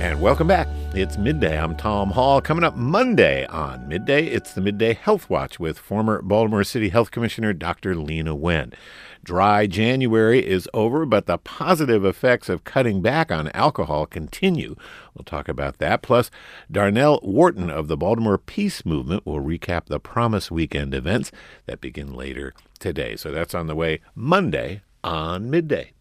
And welcome back. It's midday. I'm Tom Hall. Coming up Monday on midday, it's the Midday Health Watch with former Baltimore City Health Commissioner Dr. Leana Wen. Dry January is over, but the positive effects of cutting back on alcohol continue. We'll talk about that. Plus, Darnell Wharton of the Baltimore Peace Movement will recap the Promise Weekend events that begin later today. So that's on the way Monday on midday.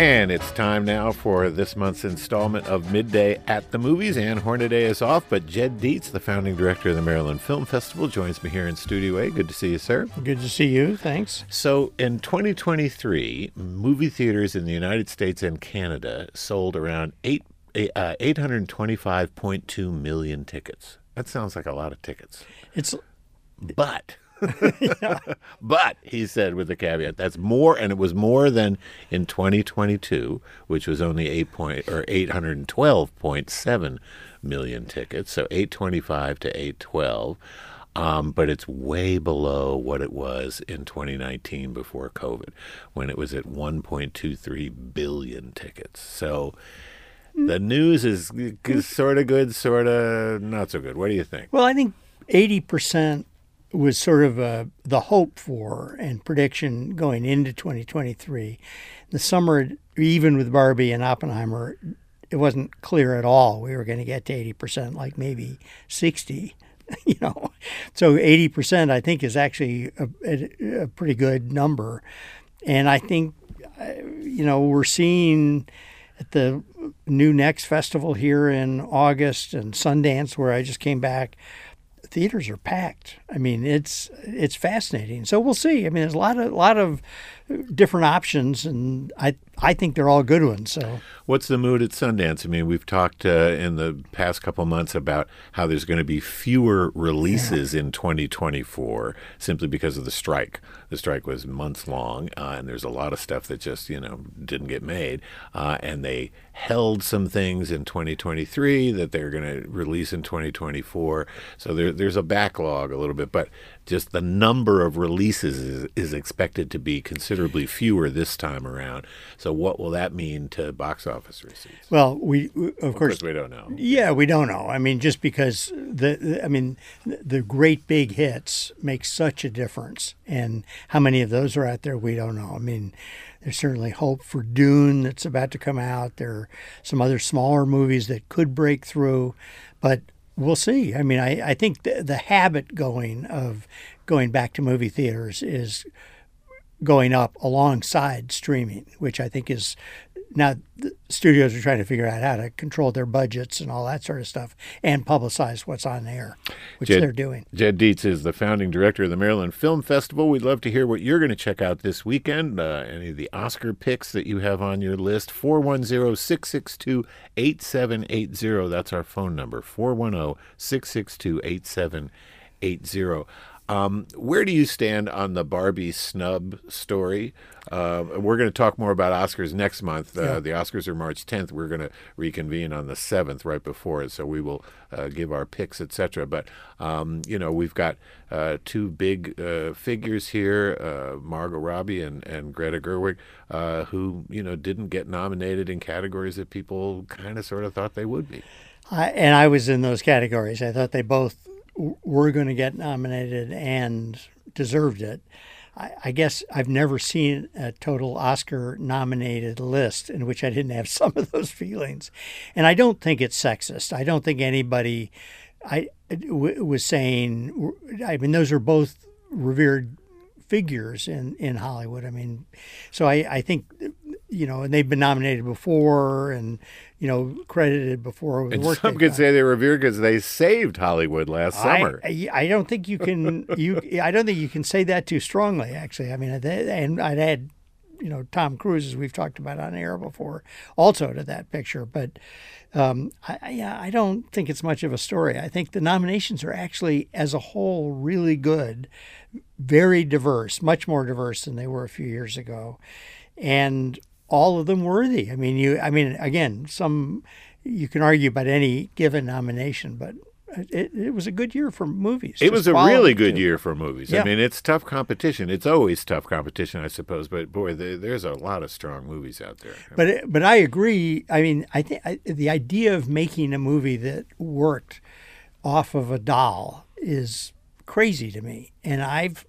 And it's time now for this month's installment of Midday at the Movies. Ann Hornaday is off, but Jed Dietz, the founding director of the Maryland Film Festival, joins me here in Studio A. Good to see you, sir. Good to see you. Thanks. So, in 2023, movie theaters in the United States and Canada sold around eight, uh, 825.2 million tickets. That sounds like a lot of tickets. It's but but he said with the caveat that's more and it was more than in 2022 which was only 8 point or 812.7 million tickets so 825 to 812 um, but it's way below what it was in 2019 before COVID, when it was at 1.23 billion tickets. So the news is, is sort of good, sort of not so good. What do you think? well, I think eighty percent was sort of uh, the hope for and prediction going into 2023. The summer, even with Barbie and Oppenheimer, it wasn't clear at all we were going to get to 80%, like maybe 60. You know, so 80% I think is actually a, a, a pretty good number, and I think uh, you know we're seeing at the new Next Festival here in August and Sundance, where I just came back theaters are packed. I mean, it's it's fascinating. So we'll see. I mean, there's a lot of lot of different options, and I I think they're all good ones. So What's the mood at Sundance? I mean, we've talked uh, in the past couple months about how there's going to be fewer releases in 2024 simply because of the strike. The strike was months long, uh, and there's a lot of stuff that just you know didn't get made, uh, and they held some things in 2023 that they're going to release in 2024. So there, there's a backlog a little bit, but just the number of releases is, is expected to be considerably fewer this time around. So what will that mean to box office receipts? well, we, of Of course course, we don't know. Yeah, we don't know. I mean, just because the, the I mean, the great big hits make such a difference, and how many of those are out there, we don't know. I mean, there's certainly hope for Dune that's about to come out. There are some other smaller movies that could break through, but we'll see. I mean, I, I think the, the habit going of going back to movie theaters is going up alongside streaming, which I think is now the studios are trying to figure out how to control their budgets and all that sort of stuff and publicize what's on air, which Jed- they're doing. Jed Dietz is the founding director of the Maryland Film Festival. We'd love to hear what you're going to check out this weekend. Uh, any of the Oscar picks that you have on your list. 410 662 8780. That's our phone number. oh, 410 662 8780. Um, where do you stand on the Barbie snub story? Uh, we're going to talk more about Oscars next month. Uh, The Oscars are March 10th. We're going to reconvene on the 7th, right before it. So we will uh, give our picks, etc. But um, you know, we've got uh, two big uh, figures here, uh, Margot Robbie and, and Greta Gerwig, uh, who you know didn't get nominated in categories that people kind of sort of thought they would be. I, and I was in those categories. I thought they both were going to get nominated and deserved it. I, I guess I've never seen a total Oscar nominated list in which I didn't have some of those feelings. And I don't think it's sexist. I don't think anybody I w- was saying, I mean, those are both revered figures in, in Hollywood. I mean, so I, I think, you know, and they've been nominated before and, you know, credited before. the And work some could say they were revered because they saved Hollywood last summer. I, I, I don't think you can you I don't think you can say that too strongly. Actually, I mean, they- and I'd add, you know, Tom Cruise as we've talked about on air before, also to that picture. But um, I, I, yeah, I don't think it's much of a story. I think the nominations are actually, as a whole, really good, very diverse, much more diverse than they were a few years ago, and all of them worthy. I mean, you. I mean, again, some you can argue about any given nomination, but it, it was a good year for movies. It was a really good too. year for movies. I mean, it's tough competition. It's always tough competition, I suppose. But boy, there, there's a lot of strong movies out there. But but I agree. I mean, I think I, the idea of making a movie that worked off of a doll is crazy to me, and I've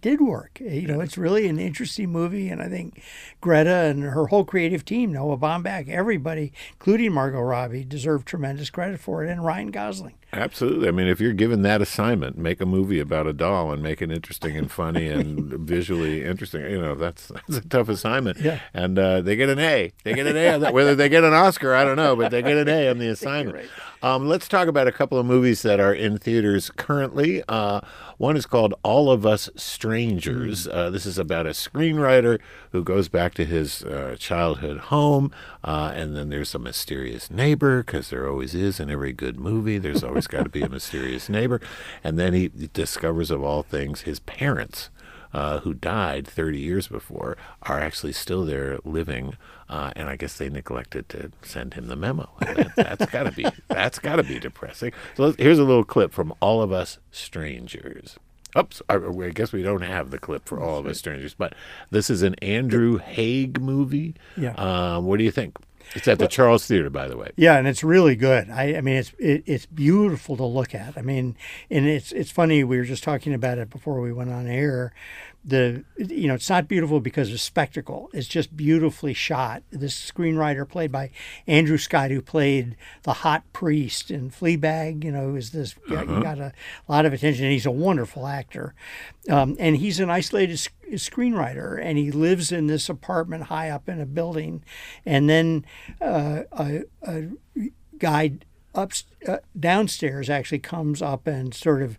did work. You know, it's really an interesting movie, and I think Greta and her whole creative team, Noah Baumbach, everybody, including Margot Robbie, deserve tremendous credit for it, and Ryan Gosling. Absolutely. I mean, if you're given that assignment, make a movie about a doll and make it interesting and funny and visually interesting. You know, that's that's a tough assignment. Yeah. And uh, they get an A. They get an A on that. Whether they get an Oscar, I don't know, but they get an A on the assignment. Um, let's talk about a couple of movies that are in theaters currently. Uh, one is called All of Us Strangers. Uh, this is about a screenwriter who goes back to his uh, childhood home, uh, and then there's a mysterious neighbor, because there always is in every good movie. There's always got to be a mysterious neighbor. And then he discovers, of all things, his parents. Uh, who died 30 years before are actually still there living, uh, and I guess they neglected to send him the memo. That, that's got to be that's got to be depressing. So let's, here's a little clip from All of Us Strangers. Oops, I, I guess we don't have the clip for All of Us Strangers, but this is an Andrew Haigh movie. Yeah. Um, what do you think? It's at the Charles Theater, by the way. Yeah, and it's really good. I, I mean, it's it, it's beautiful to look at. I mean, and it's it's funny. We were just talking about it before we went on air. The you know, it's not beautiful because of spectacle. It's just beautifully shot. This screenwriter played by Andrew Scott, who played the hot priest in Fleabag. You know, is this he got a lot of attention, and he's a wonderful actor. Um, and he's an isolated sc- screenwriter, and he lives in this apartment high up in a building, and then uh, a, a guy up uh, downstairs actually comes up and sort of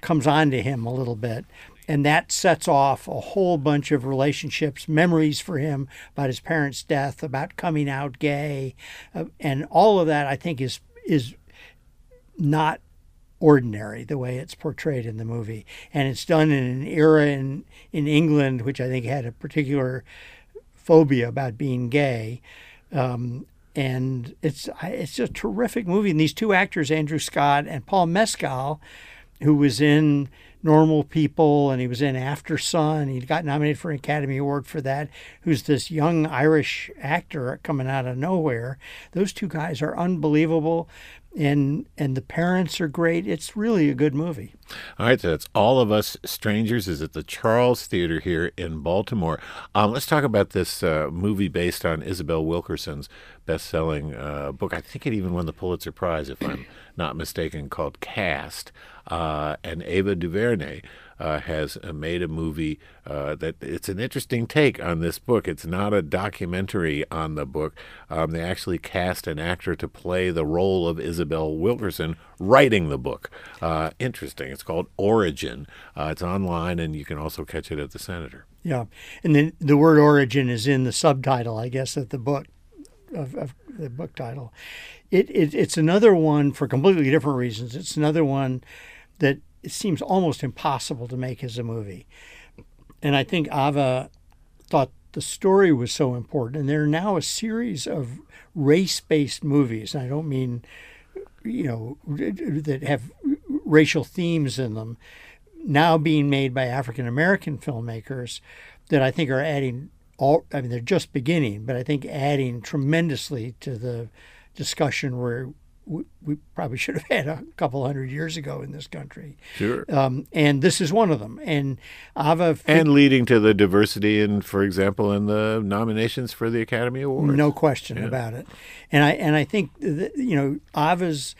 comes on to him a little bit and that sets off a whole bunch of relationships memories for him about his parents death about coming out gay. Uh, and all of that i think is is not ordinary the way it's portrayed in the movie. And it's done in an era in in England which I think had a particular phobia about being gay. Um, and it's it's a terrific movie. And these two actors Andrew Scott and Paul Mescal who was in Normal People and he was in Aftersun. He got nominated for an Academy Award for that. Who's this young Irish actor coming out of nowhere? Those two guys are unbelievable, and and the parents are great. It's really a good movie. All right, so that's All of Us Strangers is at the Charles Theater here in Baltimore. Um, let's talk about this uh, movie based on Isabel Wilkerson's best-selling uh, book. I think it even won the Pulitzer Prize, if I'm not mistaken, called Caste. Uh, and Ava DuVernay uh, has uh, made a movie uh, that it's an interesting take on this book. It's not a documentary on the book. Um, they actually cast an actor to play the role of Isabel Wilkerson writing the book. Uh, interesting. It's called Origin. Uh, it's online, and you can also catch it at the Senator. Yeah, and then the word origin is in the subtitle, I guess, of the book, of, of the book title. It, it it's another one for completely different reasons. It's another one that it seems almost impossible to make as a movie, and I think Ava thought the story was so important. And there are now a series of race-based movies. And I don't mean you know that have racial themes in them now being made by African American filmmakers that I think are adding all I mean they're just beginning but I think adding tremendously to the discussion where we, we probably should have had a couple hundred years ago in this country Sure. um, and this is one of them and Ava And leading to the diversity, in, for example, in the nominations for the Academy Award. No question about it. And I and I think that, you know Ava's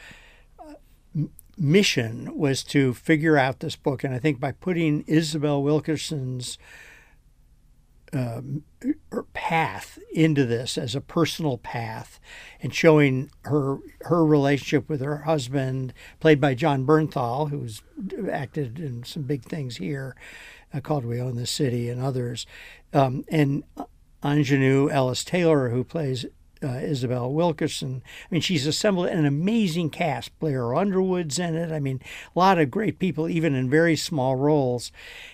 uh, mission was to figure out this book, and I think by putting Isabel Wilkerson's um, her path into this as a personal path, and showing her her relationship with her husband, played by Jon Bernthal, who's acted in some big things here, uh, called We Own the City and others, um, and Aunjanue Ellis-Taylor, who plays uh, Isabel Wilkerson. I mean, she's assembled an amazing cast. Blair Underwood's in it. I mean, a lot of great people, even in very small roles.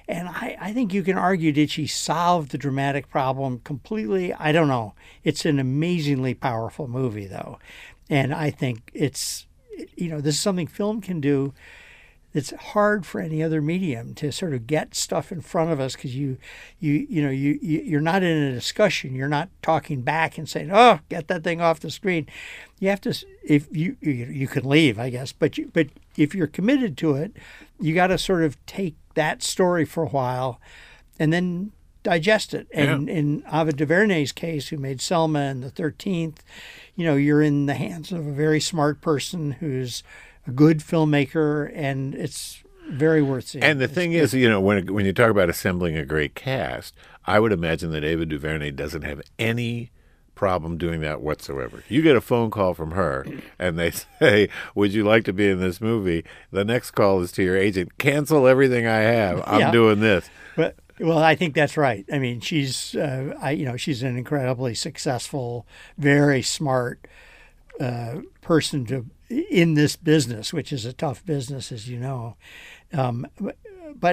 And I, I think you can argue did she solve the dramatic problem completely? I don't know. It's an amazingly powerful movie, though. And I think it's, you know, this is something film can do it's hard for any other medium to sort of get stuff in front of us because you you you know you, you you're not in a discussion. You're not talking back and saying oh get that thing off the screen. You have to if you you, you can leave i guess but you, but if you're committed to it you got to sort of take that story for a while and then digest it. And yeah. in Ava DuVernay's case who made Selma and the 13th you know you're in the hands of a very smart person who's a good filmmaker, and it's very worth seeing. And the it's thing good. is, you know, when when you talk about assembling a great cast, I would imagine that Ava DuVernay doesn't have any problem doing that whatsoever. You get a phone call from her and they say, "Would you like to be in this movie?" The next call is to your agent, "Cancel everything I have. I'm Yeah. doing this." But well, I think that's right. I mean, she's uh, I you know she's an incredibly successful, very smart uh, person to in this business, which is a tough business, as you know. Um, but-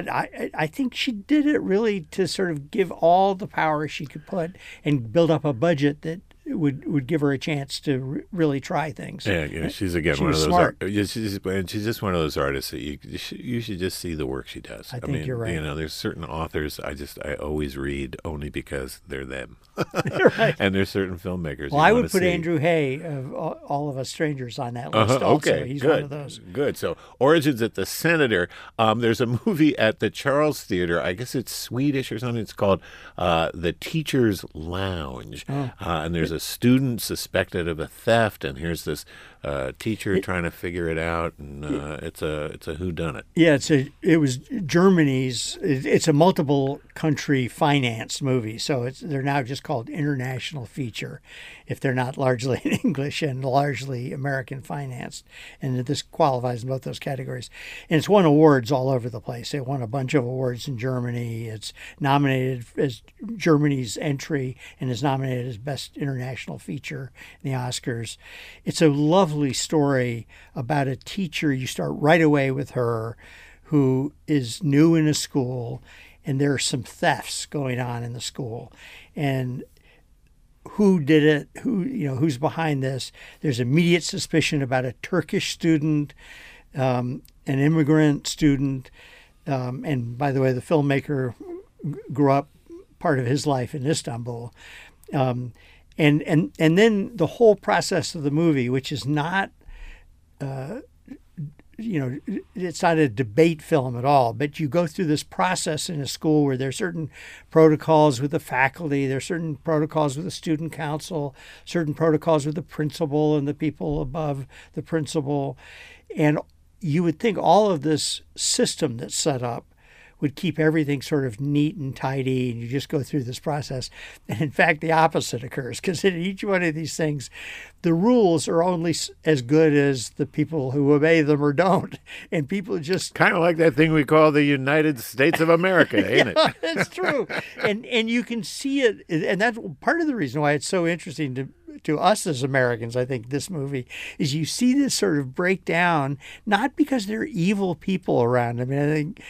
I, I think she did it really to sort of give all the power she could put and build up a budget that would would give her a chance to re- really try things. Yeah, you know, she's again She one of those. smart. Art, she's and she's just one of those artists that you you should, just see the work she does. I think mean, you're right. You know, there's certain authors I just I always read only because they're them, Right. and there's certain filmmakers. Well, I would put see. Andrew Haigh of all all of us strangers on that list. Uh-huh, also. okay, he's good, one of those. Good. So, Origins at the Senator. Um, there's a movie at the Charles Theater. I guess it's Swedish or something. It's called uh, The Teacher's Lounge. Oh. Uh, and there's a student suspected of a theft, and here's this uh, teacher trying to figure it out, and uh, it's a it's a whodunit. Yeah, it's a it was Germany's. it- It's a multiple country financed movie, so it's they're now just called international feature, if they're not largely in English and largely American financed, and this qualifies in both those categories. And it's won awards all over the place. It won a bunch of awards in Germany. It's nominated as Germany's entry and is nominated as best international feature in the Oscars. It's a lovely story about a teacher. You start right away with her who is new in a school and there are some thefts going on in the school. And who did it? Who you know who's behind this? There's immediate suspicion about a turkish student um, an immigrant student um, and by the way the filmmaker grew up part of his life in istanbul. Um, and and and then the whole process of the movie which is not uh, you know, it's not a debate film at all, but you go through this process in a school where there are certain protocols with the faculty, there are certain protocols with the student council, certain protocols with the principal and the people above the principal. And you would think all of this system that's set up would keep everything sort of neat and tidy and you just go through this process and in fact the opposite occurs because in each one of these things the rules are only as good as the people who obey them or don't and people just Kind of like that thing we call the United States of America, ain't it? that's true and and you can see it and that's part of the reason why it's so interesting to to us as Americans, I think this movie is you see this sort of breakdown, not because they're evil people around. I mean, I think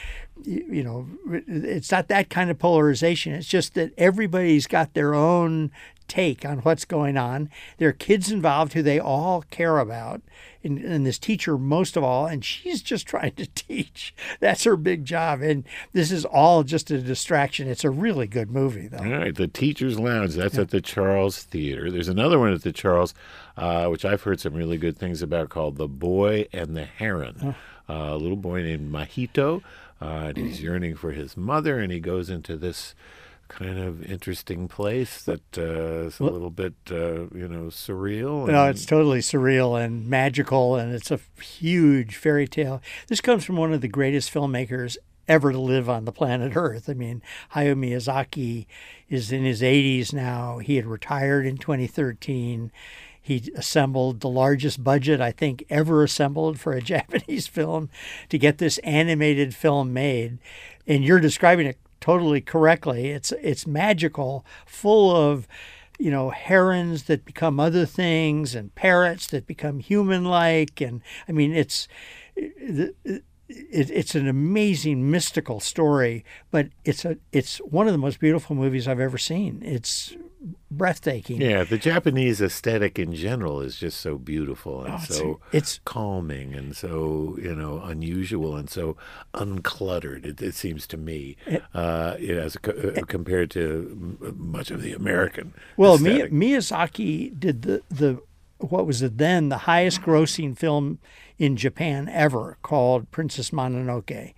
you know, it's not that kind of polarization. It's just that everybody's got their own take on what's going on. There are kids involved who they all care about, and, and this teacher most of all, and she's just trying to teach. That's her big job. And this is all just a distraction. It's a really good movie, though. All right, the Teacher's Lounge. That's at the Charles Theater. There's another one at the Charles, uh, which I've heard some really good things about, called The Boy and the Heron. Uh, a little boy named Mahito, and he's yearning for his mother, and he goes into this kind of interesting place that uh, is a little bit, uh, you know, surreal. No, it's totally surreal and magical, and it's a huge fairy tale. This comes from one of the greatest filmmakers ever to live on the planet Earth. I mean, Hayao Miyazaki is in his 80s now. He had retired in 2013. He assembled the largest budget, I think, ever assembled for a Japanese film to get this animated film made. And you're describing it totally correctly. It's it's magical, full of you know, herons that become other things and parrots that become human like. And I mean, it's. It, it's an amazing mystical story, but it's a it's one of the most beautiful movies I've ever seen. It's breathtaking. Yeah, the Japanese aesthetic in general is just so beautiful and Oh, it's- so it's- calming and so you know unusual and so uncluttered. It, it seems to me, uh, as co- uh, compared to much of the American. Well, aesthetic. Miyazaki did the the what was it then the highest grossing film in Japan ever called Princess Mononoke,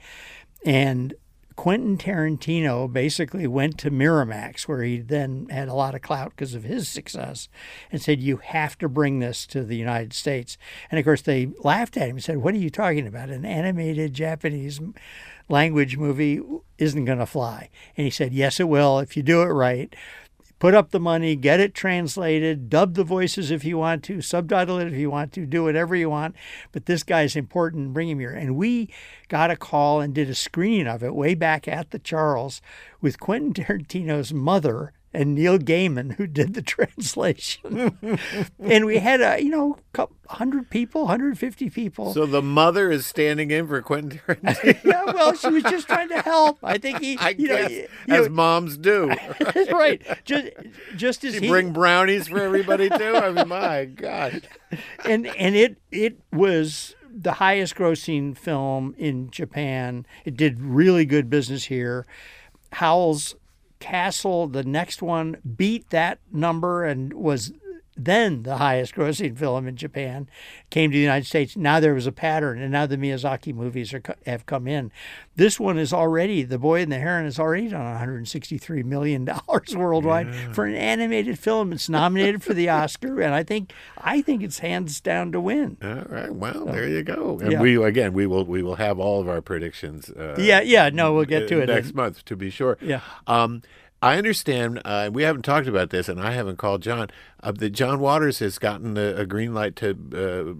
and Quentin Tarantino basically went to Miramax where he then had a lot of clout because of his success and said you have to bring this to the United States. And of course they laughed at him and said what are you talking about? An animated Japanese language movie isn't going to fly. And he said yes it will if you do it right put up the money, get it translated, dub the voices if you want to, subtitle it if you want to, do whatever you want. But this guy's important, bring him here. And we got a call and did a screening of it way back at the Charles with Quentin Tarantino's mother and Neil Gaiman, who did the translation. and we had a, you know, couple, 100 people, 150 people. So the mother is standing in for Quentin Tarantino. yeah, well, she was just trying to help. I think he, I you know, guess, you as know, moms do. right. Just, just as You he, bring brownies for everybody too. I mean, my gosh. and and it it was the highest grossing film in Japan. It did really good business here. Howl's Castle, the next one, beat that number and was then the highest grossing film in Japan. Came to the United States. Now there was a pattern, and now the Miyazaki movies are, have come in. This one is already, The Boy and the Heron is already done $163 million worldwide for an animated film. It's nominated for the Oscar, and I think I think it's hands down to win. All right. Well, there you go. And Yeah. we again we will we will have all of our predictions. Uh, Yeah, yeah, no, we'll get to uh, it. next month to be sure. Yeah. Um, I understand. Uh, we haven't talked about this, and I haven't called John. Uh, that John Waters has gotten a, a green light to uh,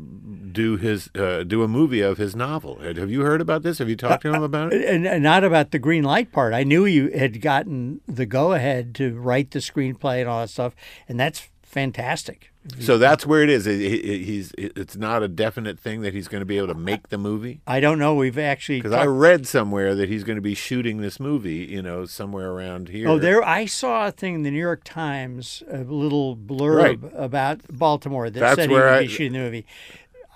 do his uh, do a movie of his novel. Have you heard about this? Have you talked to him about it? and, not about the green light part. I knew you had gotten the go ahead to write the screenplay and all that stuff, and that's fantastic. So that's where it is. He- he- He's it's not a definite thing that he's going to be able to make the movie. I don't know. We've actually Because I read somewhere that he's going to be shooting this movie, you know, somewhere around here. Oh, there! I saw a thing in the New York Times, a little blurb Right. about Baltimore that That's said he would I- be shooting the movie.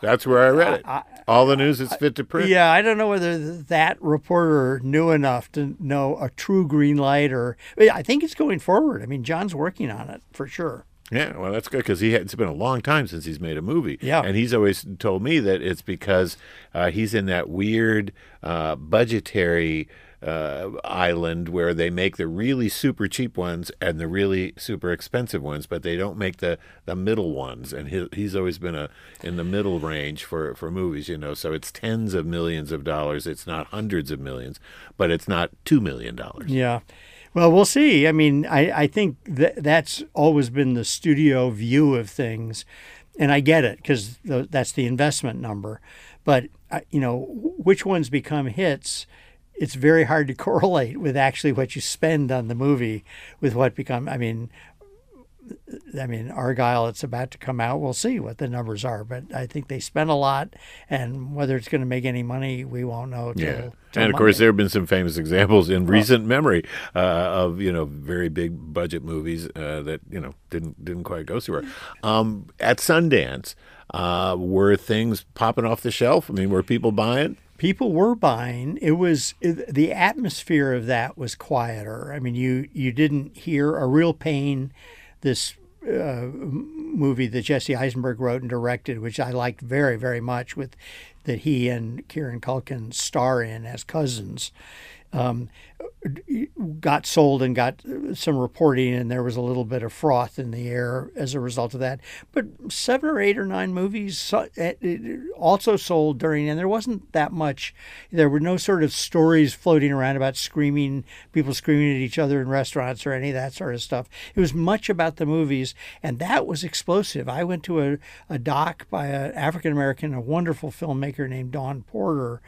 That's where I read it. All the news is fit to print. Yeah, I don't know whether that reporter knew enough to know a true green light, or I think it's going forward. I mean, John's working on it for sure. Yeah, well, that's good because he had, it's been a long time since he's made a movie. Yeah. and he's always told me that it's because uh, he's in that weird uh, budgetary uh, island where they make the really super cheap ones and the really super expensive ones, but they don't make the, the middle ones. And he, he's always been a in the middle range for for movies, you know. So it's tens of millions of dollars. It's not hundreds of millions, but it's not two million dollars. Yeah. Well, we'll see. I mean, I, I think that that's always been the studio view of things. And I get it because that's the investment number. But, uh, you know, which ones become hits, it's very hard to correlate with actually what you spend on the movie with what become, I mean, I mean, Argylle, it's about to come out. We'll see what the numbers are, but I think they spent a lot, and whether it's going to make any money, we won't know. Till, Yeah, till and of course there have been some famous examples in recent memory uh, of you know very big budget movies uh, that you know didn't didn't quite go through. Um, at Sundance, uh, were things popping off the shelf? I mean, were people buying? people were buying it was it, the atmosphere of that was quieter i mean you you didn't hear a real pain this uh, movie that jesse eisenberg wrote and directed which i liked very very much with that he and kieran culkin star in as cousins um, got sold and got some reporting, and there was a little bit of froth in the air as a result of that. But seven or eight or nine movies it also sold during, and there wasn't that much. There were no sort of stories floating around about screaming, people screaming at each other in restaurants or any of that sort of stuff. It was much about the movies, and that was explosive. I went to a, a doc by an African American, a wonderful filmmaker named Dawn Porter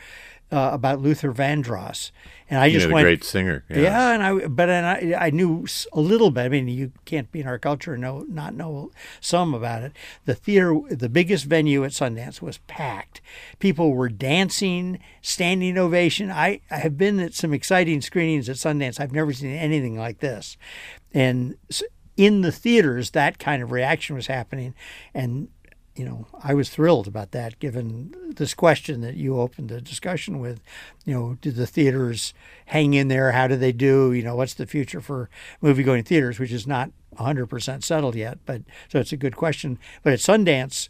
uh, about Luther Vandross, and I You just know, went, great singer. yeah. and I but and I I knew a little bit. I mean, you can't be in our culture and know not know some about it. The theater, the biggest venue at Sundance, was packed. People were dancing, standing ovation. I, I have been at some exciting screenings at Sundance. I've never seen anything like this, and in the theaters, that kind of reaction was happening, and you know, I was thrilled about that, given this question that you opened the discussion with. You know, do the theaters hang in there? How do they do? You know, what's the future for movie going theaters, which is not 100% settled yet. But so it's a good question. But at Sundance,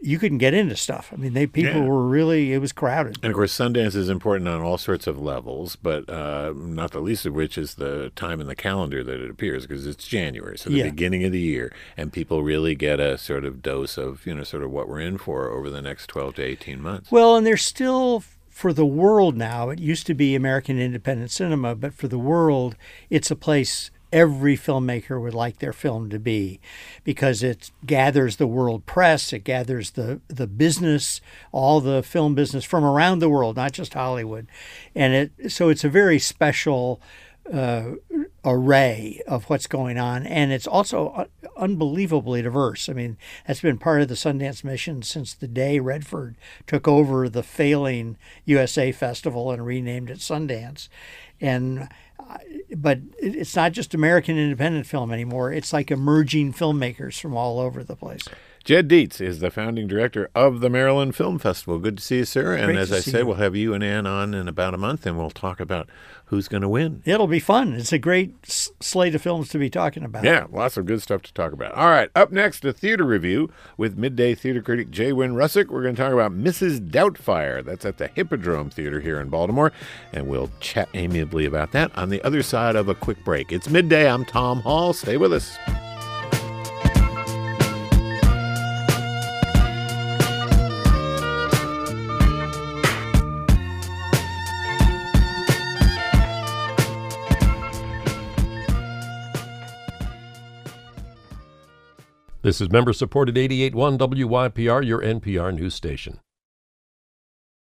you couldn't get into stuff. I mean, they people Yeah. were really it was crowded. And of course, Sundance is important on all sorts of levels, but uh, not the least of which is the time in the calendar that it appears, because it's January, so the Yeah. beginning of the year, and people really get a sort of dose of you know sort of what we're in for over the next twelve to eighteen months. Well, and there's still for the world now. It used to be American independent cinema, but for the world, it's a place every filmmaker would like their film to be because it gathers the world press, it gathers the the business, all the film business from around the world, not just Hollywood. And it so it's a very special uh, array of what's going on, and it's also unbelievably diverse. I mean, that's been part of the Sundance mission since the day Redford took over the failing USA Festival and renamed it Sundance. And uh, but it's not just American independent film anymore. It's like emerging filmmakers from all over the place. Jed Dietz is the founding director of the Maryland Film Festival. Good to see you, sir. And as I said, you. we'll have you and Ann on in about a month, and we'll talk about who's going to win. It'll be fun. It's a great slate of films to be talking about. Yeah, lots of good stuff to talk about. All right, up next, a theater review with midday theater critic J. Wynn Rousuck. We're going to talk about Mrs. Doubtfire. That's at the Hippodrome Theater here in Baltimore, and we'll chat amiably about that on the other side of a quick break. It's midday. I'm Tom Hall. Stay with us. This is member supported 881 WYPR, your NPR news station.